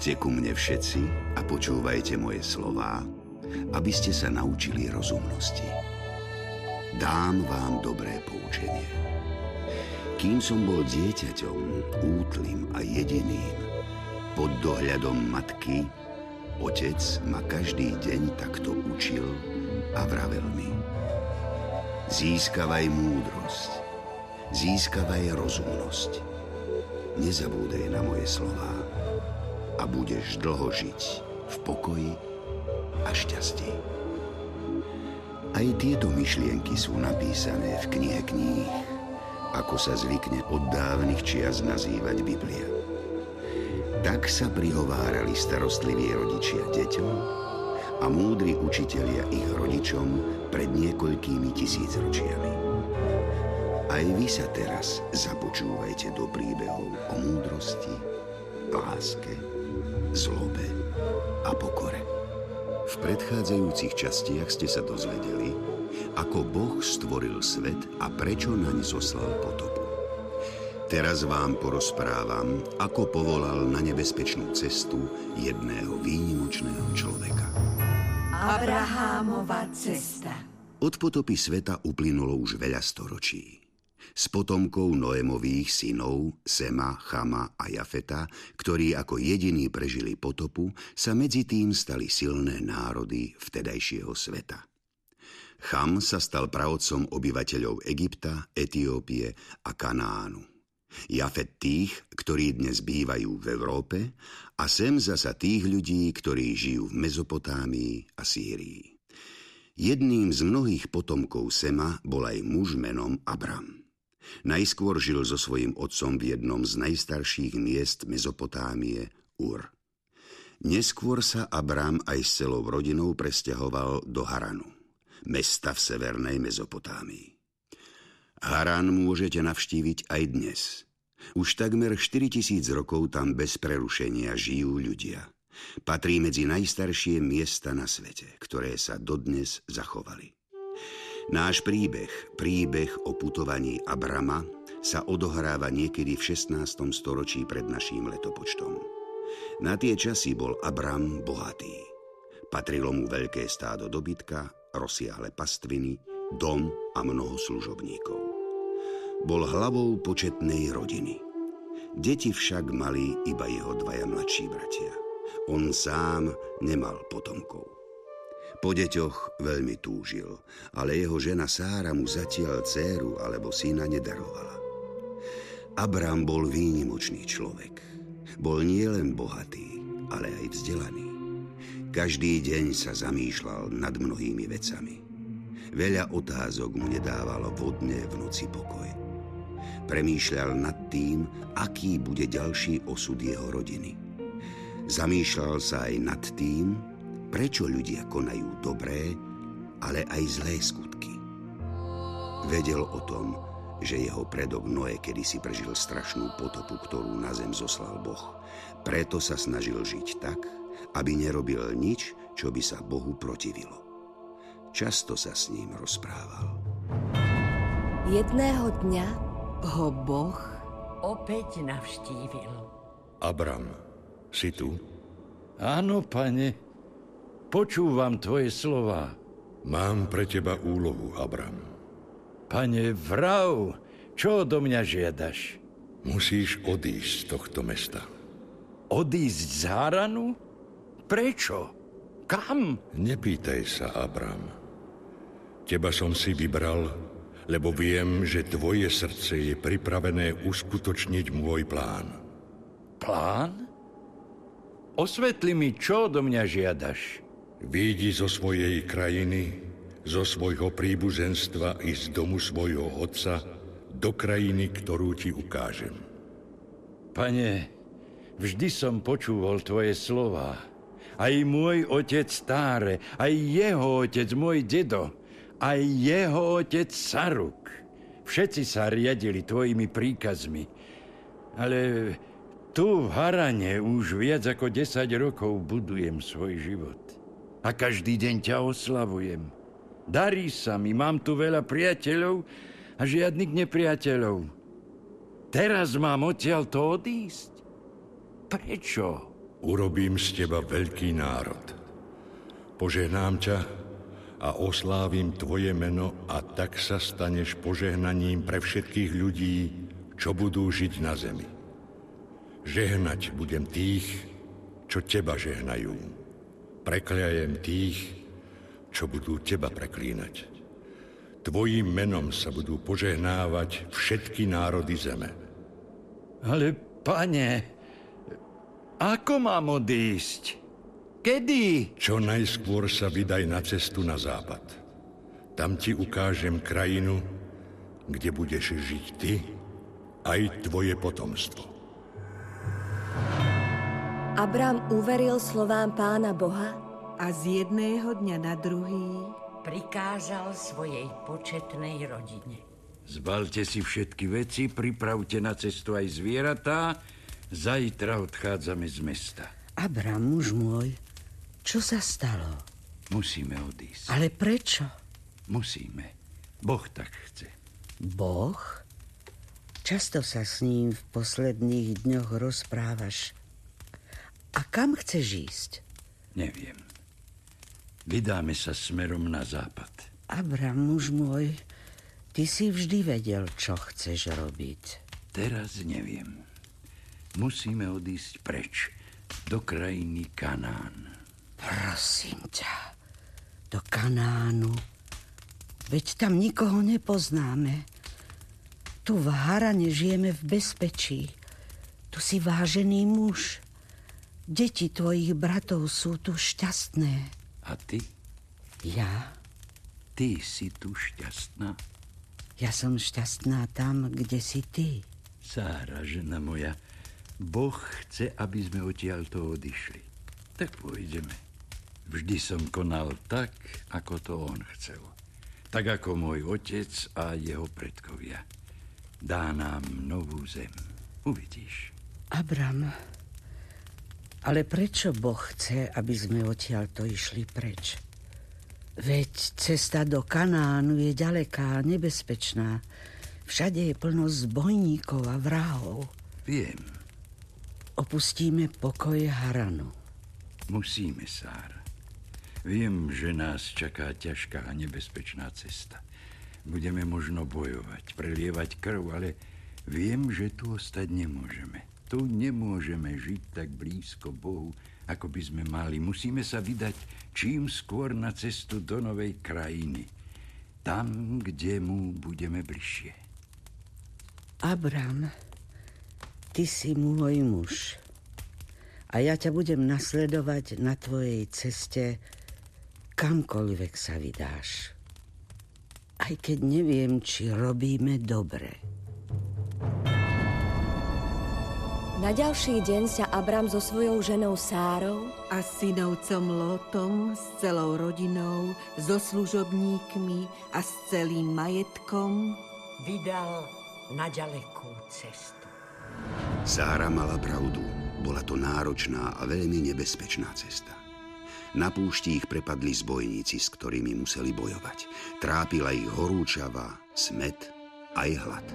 Poďte ku mne všetci a počúvajte moje slová, aby ste sa naučili rozumnosti. Dám vám dobré poučenie. Kým som bol dieťaťom, útlým a jediným, pod dohľadom matky, otec ma každý deň takto učil a vravel mi. Získavaj múdrosť, získavaj rozumnosť. Nezabúdaj na moje slová a budeš dlho žiť v pokoji a šťastí. Aj tieto myšlienky sú napísané v knihe kníh, ako sa zvykne od dávnych čias nazývať Biblia. Tak sa prihovárali starostliví rodičia deťom a múdri učitelia ich rodičom pred niekoľkými tisícročiami. Aj vy sa teraz započúvajte do príbehov o múdrosti, láske, zlobe a pokore. V predchádzajúcich častiach ste sa dozvedeli, ako Boh stvoril svet a prečo naň zoslal potopu. Teraz vám porozprávam, ako povolal na nebezpečnú cestu jedného výnimočného človeka. Abrahámova cesta. Od potopy sveta uplynulo už veľa storočí. S potomkou Noémových synov Sema, Chama a Jafeta, ktorí ako jediní prežili potopu, sa medzi tým stali silné národy vtedajšieho sveta. Cham sa stal pravodcom obyvateľov Egypta, Etiópie a Kanánu. Jafet tých, ktorí dnes bývajú v Európe a Sem zasa tých ľudí, ktorí žijú v Mezopotámii a Sýrii. Jedným z mnohých potomkov Sema bol aj muž menom Abram. Najskôr žil so svojím otcom v jednom z najstarších miest Mezopotámie, Ur. Neskôr sa Abram aj s celou rodinou presťahoval do Haranu, mesta v severnej Mezopotámii. Haran môžete navštíviť aj dnes. Už takmer 4000 rokov tam bez prerušenia žijú ľudia. Patrí medzi najstaršie miesta na svete, ktoré sa dodnes zachovali. Náš príbeh, príbeh o putovaní Abrama, sa odohráva niekedy v 16. storočí pred naším letopočtom. Na tie časy bol Abram bohatý. Patrilo mu veľké stádo dobytka, rozsiahle pastviny, dom a mnoho služobníkov. Bol hlavou početnej rodiny. Deti však mali iba jeho dvaja mladší bratia. On sám nemal potomkov. Po deťoch veľmi túžil, ale jeho žena Sára mu zatiaľ dceru alebo syna nedarovala. Abram bol výnimočný človek. Bol nielen bohatý, ale aj vzdelaný. Každý deň sa zamýšľal nad mnohými vecami. Veľa otázok mu nedávalo vodne v noci pokoj. Premýšľal nad tým, aký bude ďalší osud jeho rodiny. Zamýšľal sa aj nad tým, prečo ľudia konajú dobré, ale aj zlé skutky. Vedel o tom, že jeho predok Noé kedysi prežil strašnú potopu, ktorú na zem zoslal Boh. Preto sa snažil žiť tak, aby nerobil nič, čo by sa Bohu protivilo. Často sa s ním rozprával. Jedného dňa ho Boh opäť navštívil. Abram, si tu? Áno, pane. Počúvam tvoje slova. Mám pre teba úlohu, Abram. Pane, vrav, čo do mňa žiadaš? Musíš odísť z tohto mesta. Odísť z Haranu? Prečo? Kam? Nepýtaj sa, Abram. Teba som si vybral, lebo viem, že tvoje srdce je pripravené uskutočniť môj plán. Plán? Osvetli mi, čo do mňa žiadaš. Výjdi zo svojej krajiny, zo svojho príbuzenstva i z domu svojho otca do krajiny, ktorú ti ukážem. Pane, vždy som počúval tvoje slova. Aj môj otec Stáre, aj jeho otec, môj dedo, aj jeho otec Saruk. Všetci sa riadili tvojimi príkazmi. Ale tu v Harane už viac ako 10 rokov budujem svoj život a každý deň ťa oslavujem. Darí sa mi, mám tu veľa priateľov a žiadnych nepriateľov. Teraz mám odtiaľ to odísť? Prečo? Urobím z teba veľký národ. Požehnám ťa a oslávim tvoje meno a tak sa staneš požehnaním pre všetkých ľudí, čo budú žiť na zemi. Žehnať budem tých, čo teba žehnajú. Prekliajem tých, čo budú teba preklínať. Tvojim menom sa budú požehnávať všetky národy zeme. Ale, pane, ako mám odísť? Kedy? Čo najskôr sa vydaj na cestu na západ. Tam ti ukážem krajinu, kde budeš žiť ty aj tvoje potomstvo. Abram uveril slovám pána Boha a z jedného dňa na druhý prikázal svojej početnej rodine. Zbalte si všetky veci, pripravte na cestu aj zvieratá, zajtra odchádzame z mesta. Abram, muž môj, čo sa stalo? Musíme odísť. Ale prečo? Musíme. Boh tak chce. Boh? Často sa s ním v posledných dňoch rozprávaš. A kam chceš ísť? Neviem. Vydáme sa smerom na západ. Abram, muž môj, ty si vždy vedel, čo chceš robiť. Teraz neviem. Musíme odísť preč, do krajiny Kanán. Prosím ťa, do Kanánu. Veď tam nikoho nepoznáme. Tu v Harane žijeme v bezpečí. Tu si vážený muž. Deti tvojich bratov sú tu šťastné. A ty? Ja? Ty si tu šťastná? Ja som šťastná tam, kde si ty. Sára, žena moja, Boh chce, aby sme odtiaľ to odišli. Tak pôjdeme. Vždy som konal tak, ako to on chcel. Tak ako môj otec a jeho predkovia. Dá nám novú zem. Uvidíš. Abram, ale prečo Boh chce, aby sme odtiaľ to išli preč? Veď cesta do Kanánu je ďaleká, nebezpečná. Všade je plno zbojníkov a vrahov. Viem. Opustíme pokoj Haranu. Musíme, Sára. Viem, že nás čaká ťažká a nebezpečná cesta. Budeme možno bojovať, prelievať krv, ale viem, že tu ostať nemôžeme. Tu nemôžeme žiť tak blízko Bohu, ako by sme mali. Musíme sa vydať čím skôr na cestu do novej krajiny. Tam, kde mu budeme bližšie. Abram, ty si môj muž. A ja ťa budem nasledovať na tvojej ceste kamkoľvek sa vydáš. Aj keď neviem, či robíme dobre. Na ďalší deň sa Abram so svojou ženou Sárou a synovcom Lotom s celou rodinou, so služobníkmi a s celým majetkom vydal na ďalekú cestu. Sára mala pravdu. Bola to náročná a veľmi nebezpečná cesta. Na púšti ich prepadli zbojníci, s ktorými museli bojovať. Trápila ich horúčava, smet aj hlad.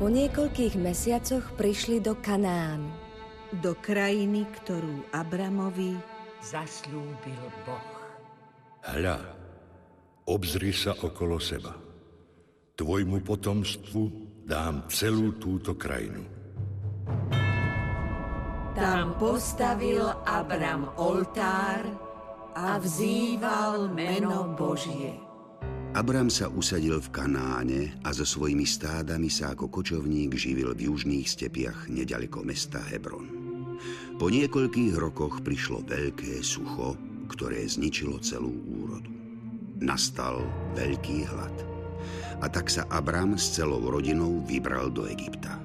Po niekoľkých mesiacoch prišli do Kanánu. Do krajiny, ktorú Abramovi zaslúbil Boh. Hľa, obzri sa okolo seba. Tvojmu potomstvu dám celú túto krajinu. Tam postavil Abram oltár a vzýval meno Božie. Abram sa usadil v Kanáne a so svojimi stádami sa ako kočovník živil v južných stepiach nedaleko mesta Hebron. Po niekoľkých rokoch prišlo veľké sucho, ktoré zničilo celú úrodu. Nastal veľký hlad. A tak sa Abram s celou rodinou vybral do Egypta.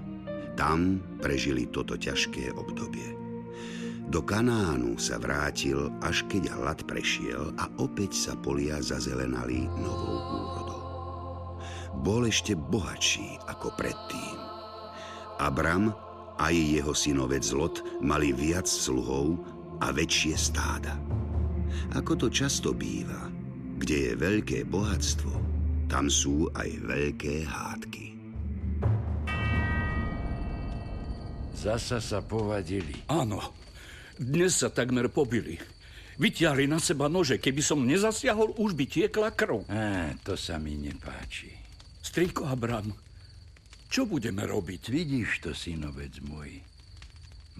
Tam prežili toto ťažké obdobie. Do Kanánu sa vrátil, až keď hlad prešiel a opäť sa polia zazelenali novou úrodou. Bol ešte bohatší ako predtým. Abram a jeho synovec Lot mali viac sluhov a väčšie stáda. Ako to často býva, kde je veľké bohatstvo, tam sú aj veľké hádky. Zasa sa povadili. Áno, Dnes sa takmer pobili. Vyťahli na seba nože. Keby som nezasiahol, už by tiekla krv. Á, to sa mi nepáči. Strýko Abram, čo budeme robiť? Vidíš to, synovec môj.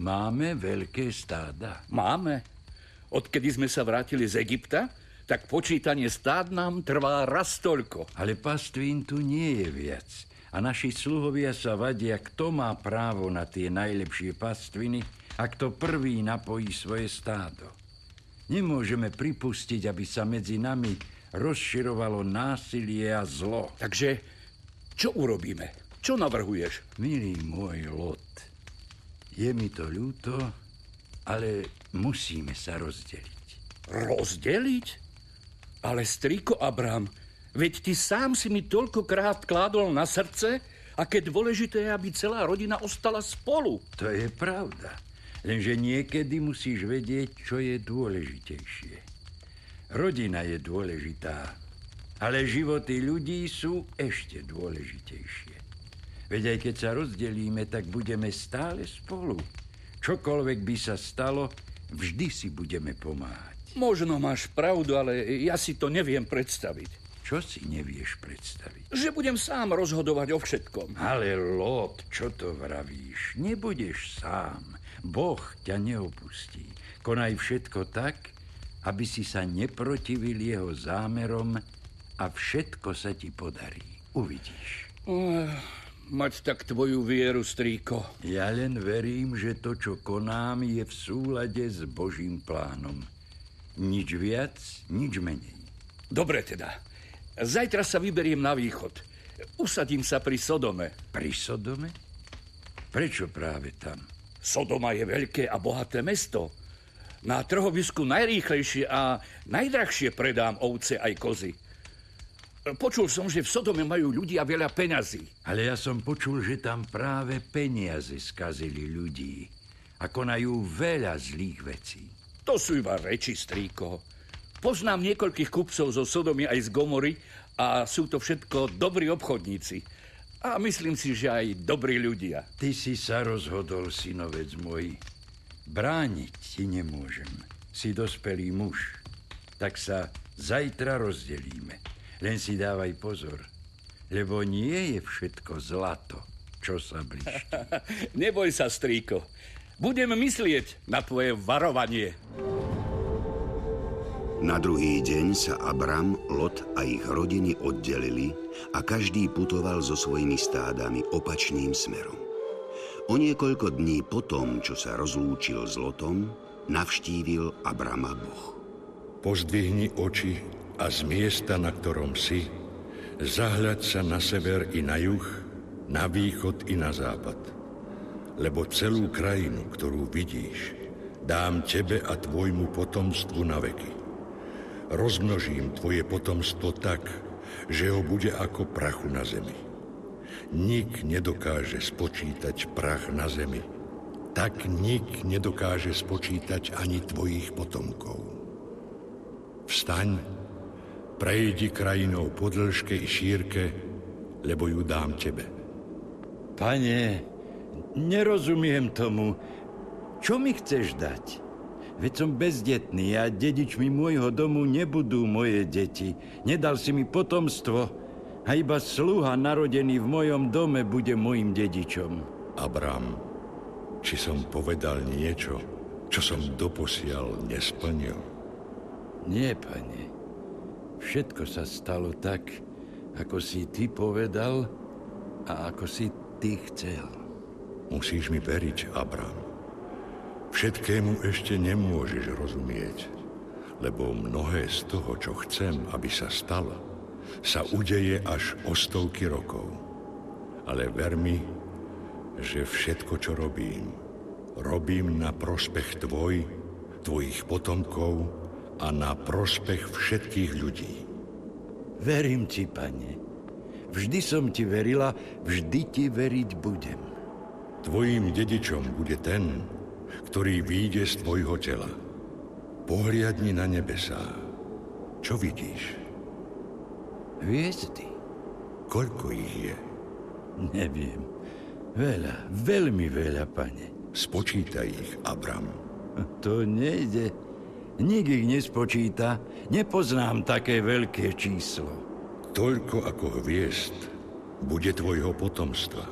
Máme veľké stáda. Máme. Odkedy sme sa vrátili z Egypta, tak počítanie stád nám trvá raz toľko. Ale pastvín tu nie je viac. A naši sluhovia sa vadia, kto má právo na tie najlepšie pastviny a kto prvý napojí svoje stádo. Nemôžeme pripustiť, aby sa medzi nami rozširovalo násilie a zlo. Takže čo urobíme? Čo navrhuješ? Milý môj Lot, je mi to ľúto, ale musíme sa rozdeliť. Rozdeliť? Ale striko Abram, veď ty sám si mi toľkokrát kládol na srdce, aké dôležité je, aby celá rodina ostala spolu. To je pravda. Lenže niekedy musíš vedieť, čo je dôležitejšie. Rodina je dôležitá, ale životy ľudí sú ešte dôležitejšie. Veď aj keď sa rozdelíme, tak budeme stále spolu. Čokoľvek by sa stalo, vždy si budeme pomáhať. Možno máš pravdu, ale ja si to neviem predstaviť. Čo si nevieš predstaviť? Že budem sám rozhodovať o všetkom. Ale Lot, čo to vravíš? Nebudeš sám. Boh ťa neopustí. Konaj všetko tak, aby si sa neprotivil jeho zámerom a všetko sa ti podarí. Uvidíš. Uh, mať tak tvoju vieru, strýko. Ja len verím, že to, čo konám, je v súlade s Božím plánom. Nič viac, nič menej. Dobre teda. Zajtra sa vyberiem na východ. Usadím sa pri Sodome. Pri Sodome? Prečo práve tam? Sodoma je veľké a bohaté mesto. Na trhovisku najrýchlejšie a najdrahšie predám ovce aj kozy. Počul som, že v Sodome majú ľudia veľa peňazí. Ale ja som počul, že tam práve peniaze skazili ľudí a konajú veľa zlých vecí. To sú iba reči, strýko. Poznám niekoľkých kupcov zo Sodomy aj z Gomory a sú to všetko dobrí obchodníci. A myslím si, že aj dobrí ľudia. Ty si sa rozhodol, synovec môj. Brániť ti nemôžem. Si dospelý muž. Tak sa zajtra rozdelíme. Len si dávaj pozor, lebo nie je všetko zlato, čo sa blíží. Neboj sa, strýko. Budem myslieť na tvoje varovanie. Na druhý deň sa Abram, Lot a ich rodiny oddelili a každý putoval so svojimi stádami opačným smerom. O niekoľko dní potom, čo sa rozlúčil s Lotom, navštívil Abrama Boh. Pozdvihni oči a z miesta, na ktorom si, zahľaď sa na sever i na juh, na východ i na západ. Lebo celú krajinu, ktorú vidíš, dám tebe a tvojmu potomstvu na veky rozmnožím tvoje potomstvo tak, že ho bude ako prachu na zemi. Nik nedokáže spočítať prach na zemi, tak nik nedokáže spočítať ani tvojich potomkov. Vstaň, prejdi krajinou po dĺžke i šírke, lebo ju dám tebe. Pane, nerozumiem tomu. Čo mi chceš dať? Veď som bezdetný a dedičmi môjho domu nebudú moje deti. Nedal si mi potomstvo a iba sluha narodený v mojom dome bude môjim dedičom. Abram, či som povedal niečo, čo som doposiaľ nesplnil? Nie, pane. Všetko sa stalo tak, ako si ty povedal a ako si ty chcel. Musíš mi veriť, Abram. Všetkému ešte nemôžeš rozumieť, lebo mnohé z toho, čo chcem, aby sa stalo, sa udeje až o stovky rokov. Ale ver mi, že všetko, čo robím, robím na prospech tvoj, tvojich potomkov a na prospech všetkých ľudí. Verím ti, pane. Vždy som ti verila, vždy ti veriť budem. Tvojím dedičom bude ten, ktorý výjde z tvojho tela. Pohliadni na nebesá. Čo vidíš? Hviezdy. Koľko ich je? Neviem. Veľa, veľmi veľa, pane. Spočítaj ich, Abram. To nejde. Nik ich nespočíta. Nepoznám také veľké číslo. Toľko ako hviezd bude tvojho potomstva.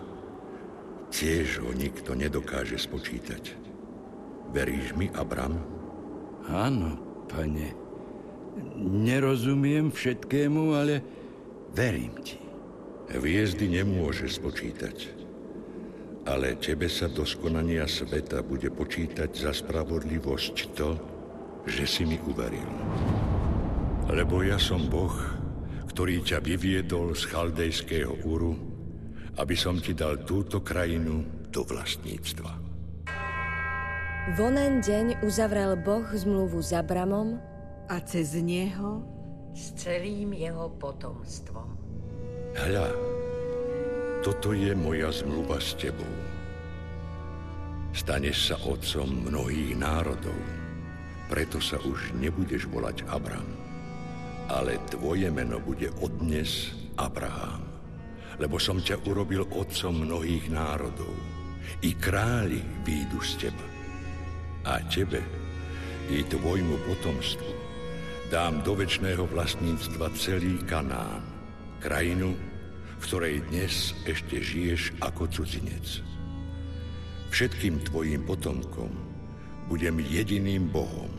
Tiež ho nikto nedokáže spočítať. Veríš mi, Abram? Áno, pane. Nerozumiem všetkému, ale verím ti. Hviezdy nemôže spočítať. Ale tebe sa do skonania sveta bude počítať za spravodlivosť to, že si mi uveril. Lebo ja som Boh, ktorý ťa vyviedol z chaldejského úru, aby som ti dal túto krajinu do vlastníctva. V onen deň uzavrel Boh zmluvu s Abramom a cez neho s celým jeho potomstvom. Hľa, toto je moja zmluva s tebou. Staneš sa otcom mnohých národov, preto sa už nebudeš volať Abram, ale tvoje meno bude odnes Abraham, lebo som ťa urobil otcom mnohých národov. I králi výjdu z teba. A tebe, i tvojmu potomstvu, dám do väčšného vlastníctva celý Kanán, krajinu, v ktorej dnes ešte žiješ ako cudzinec. Všetkým tvojim potomkom budem jediným Bohom.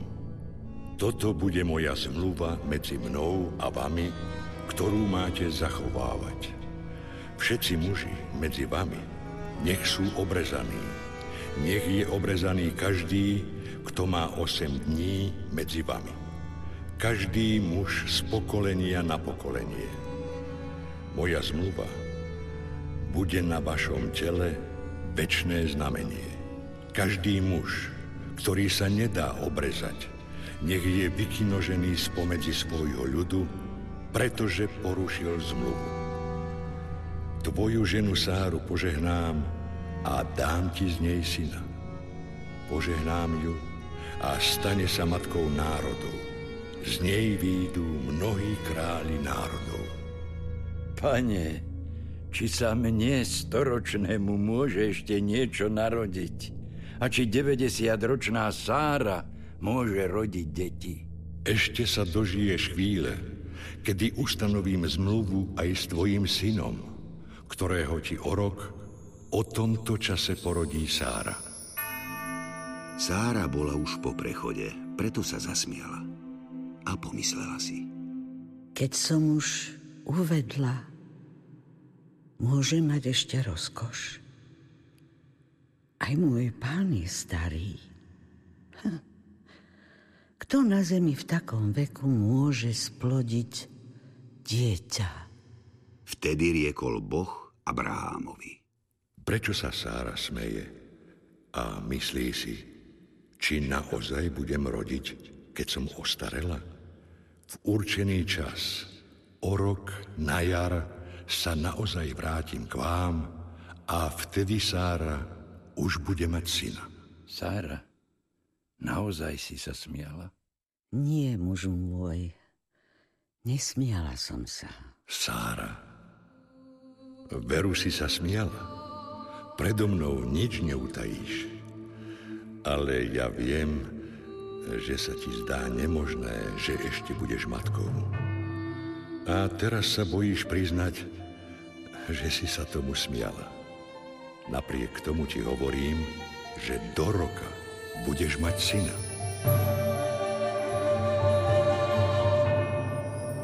Toto bude moja zmluva medzi mnou a vami, ktorú máte zachovávať. Všetci muži medzi vami nech sú obrezaní. Nech je obrezaný každý, kto má 8 dní medzi vami. Každý muž z pokolenia na pokolenie moja zmluva bude na vašom tele väčšné znamenie. Každý muž, ktorý sa nedá obrezať, nech je vykinožený spomedzi svojho ľudu, pretože porušil zmluvu. Tvoju ženu Sáru požehnám a dám ti z nej syna. Požehnám ju a stane sa matkou národov. Z nej výjdu mnohí králi národov. Pane, či sa mne storočnému môže ešte niečo narodiť? A či 90-ročná Sára môže rodiť deti? Ešte sa dožiješ chvíle, kedy ustanovím zmluvu aj s tvojim synom, ktorého ti o rok o tomto čase porodí Sára. Sára bola už po prechode, preto sa zasmiala. A pomyslela si. Keď som už uvedla môže mať ešte rozkoš. Aj môj pán je starý. Hm. Kto na zemi v takom veku môže splodiť dieťa? Vtedy riekol Boh Abrahámovi. Prečo sa Sára smeje a myslí si, či naozaj budem rodiť, keď som ostarela? V určený čas, o rok na jar, sa naozaj vrátim k vám a vtedy Sára už bude mať syna. Sára, naozaj si sa smiala? Nie, muž môj. Nesmiala som sa. Sára, veru si sa smiala. Predo mnou nič neutajíš. Ale ja viem, že sa ti zdá nemožné, že ešte budeš matkou. A teraz sa bojíš priznať, že si sa tomu smiala. Napriek tomu ti hovorím, že do roka budeš mať syna.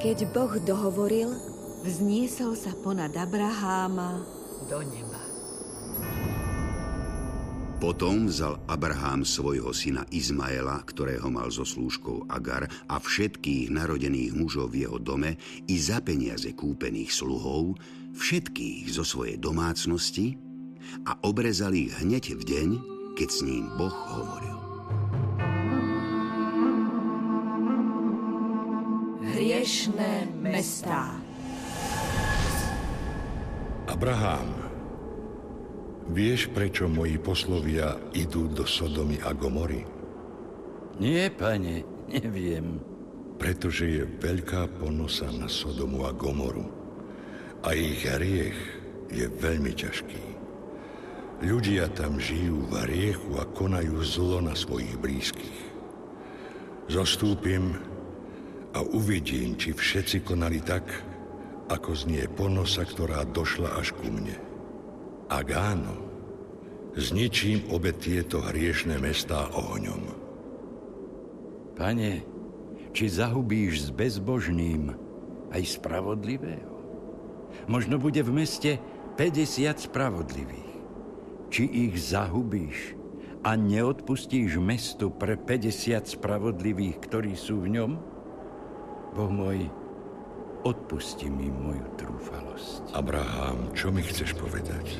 Keď Boh dohovoril, vzniesol sa ponad Abraháma do neba. Potom vzal Abraham svojho syna Izmaela, ktorého mal so slúžkou Agar a všetkých narodených mužov v jeho dome i za peniaze kúpených sluhov, všetkých zo svojej domácnosti a obrezal ich hneď v deň, keď s ním Boh hovoril. Hriešné mestá Abraham, Vieš, prečo moji poslovia idú do Sodomy a Gomory? Nie, pane, neviem. Pretože je veľká ponosa na Sodomu a Gomoru. A ich hriech je veľmi ťažký. Ľudia tam žijú v hriechu a konajú zlo na svojich blízkych. Zostúpim a uvidím, či všetci konali tak, ako znie ponosa, ktorá došla až ku mne. Ak áno, zničím obe tieto hriešné mestá ohňom. Pane, či zahubíš s bezbožným aj spravodlivého? Možno bude v meste 50 spravodlivých či ich zahubíš a neodpustíš mestu pre 50 spravodlivých, ktorí sú v ňom? Boh môj, odpusti mi moju trúfalosť. Abraham, čo mi chceš povedať?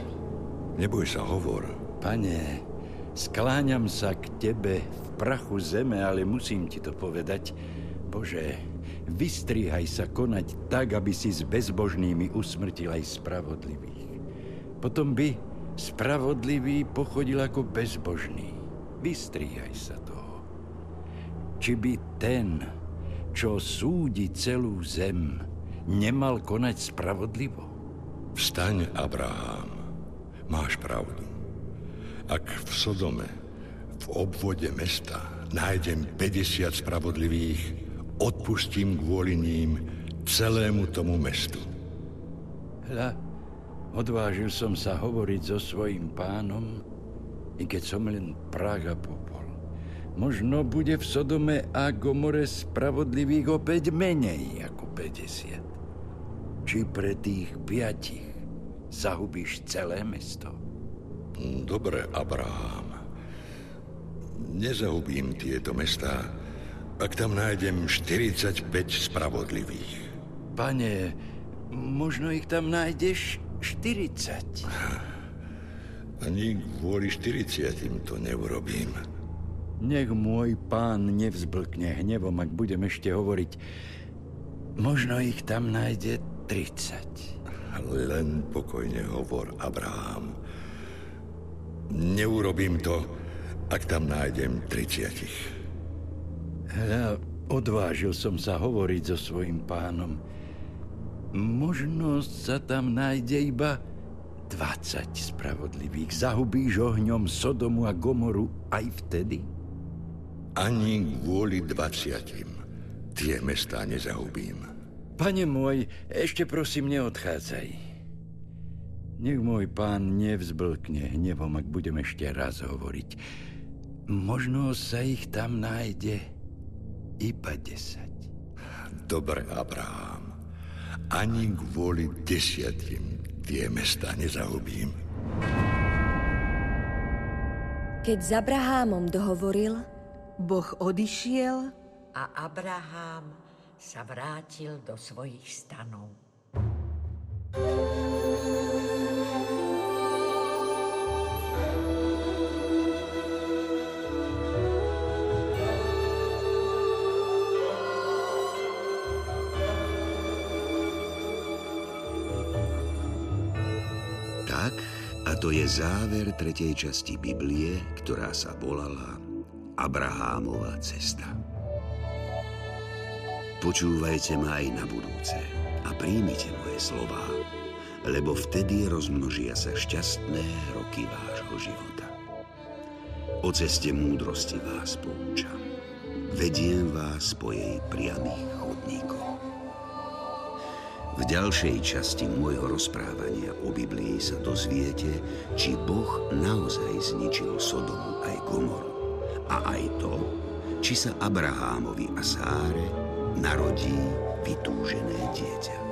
Neboj sa, hovor. Pane, skláňam sa k Tebe v prachu zeme, ale musím Ti to povedať. Bože, vystrihaj sa konať tak, aby si s bezbožnými usmrtil aj spravodlivých. Potom by Spravodlivý pochodil ako bezbožný. Vystríhaj sa toho. Či by ten, čo súdi celú zem, nemal konať spravodlivo? Vstaň, Abraham. Máš pravdu. Ak v Sodome, v obvode mesta, nájdem 50 spravodlivých, odpustím kvôli ním celému tomu mestu. Hľa, Odvážil som sa hovoriť so svojím pánom, i keď som len prach a popol. Možno bude v Sodome a Gomore spravodlivých opäť menej ako 50. Či pre tých piatich zahubíš celé mesto? Dobre, Abraham. Nezahubím tieto mestá, ak tam nájdem 45 spravodlivých. Pane, možno ich tam nájdeš 40. Ani kvôli 40 to neurobím. Nech môj pán nevzblkne hnevom, ak budem ešte hovoriť. Možno ich tam nájde 30. Len pokojne hovor, Abraham. Neurobím to, ak tam nájdem 30. Hľa, odvážil som sa hovoriť so svojim pánom. Možno sa tam nájde iba 20 spravodlivých. Zahubíš ohňom Sodomu a Gomoru aj vtedy? Ani kvôli 20. Tie mestá nezahubím. Pane môj, ešte prosím neodchádzaj. Nech môj pán nevzblkne hnevom, ak budem ešte raz hovoriť. Možno sa ich tam nájde iba 10. Dobre, Abraham ani kvôli desiatim tie mesta nezahubím. Keď s Abrahámom dohovoril, Boh odišiel a Abraham sa vrátil do svojich stanov. Tak, a to je záver tretej časti Biblie, ktorá sa volala Abrahámova cesta. Počúvajte ma aj na budúce a príjmite moje slová, lebo vtedy rozmnožia sa šťastné roky vášho života. O ceste múdrosti vás poučam. Vediem vás po jej priamých chodníkoch. V ďalšej časti môjho rozprávania o Biblii sa dozviete, či Boh naozaj zničil Sodomu aj Gomoru. A aj to, či sa Abrahámovi a Sáre narodí vytúžené dieťa.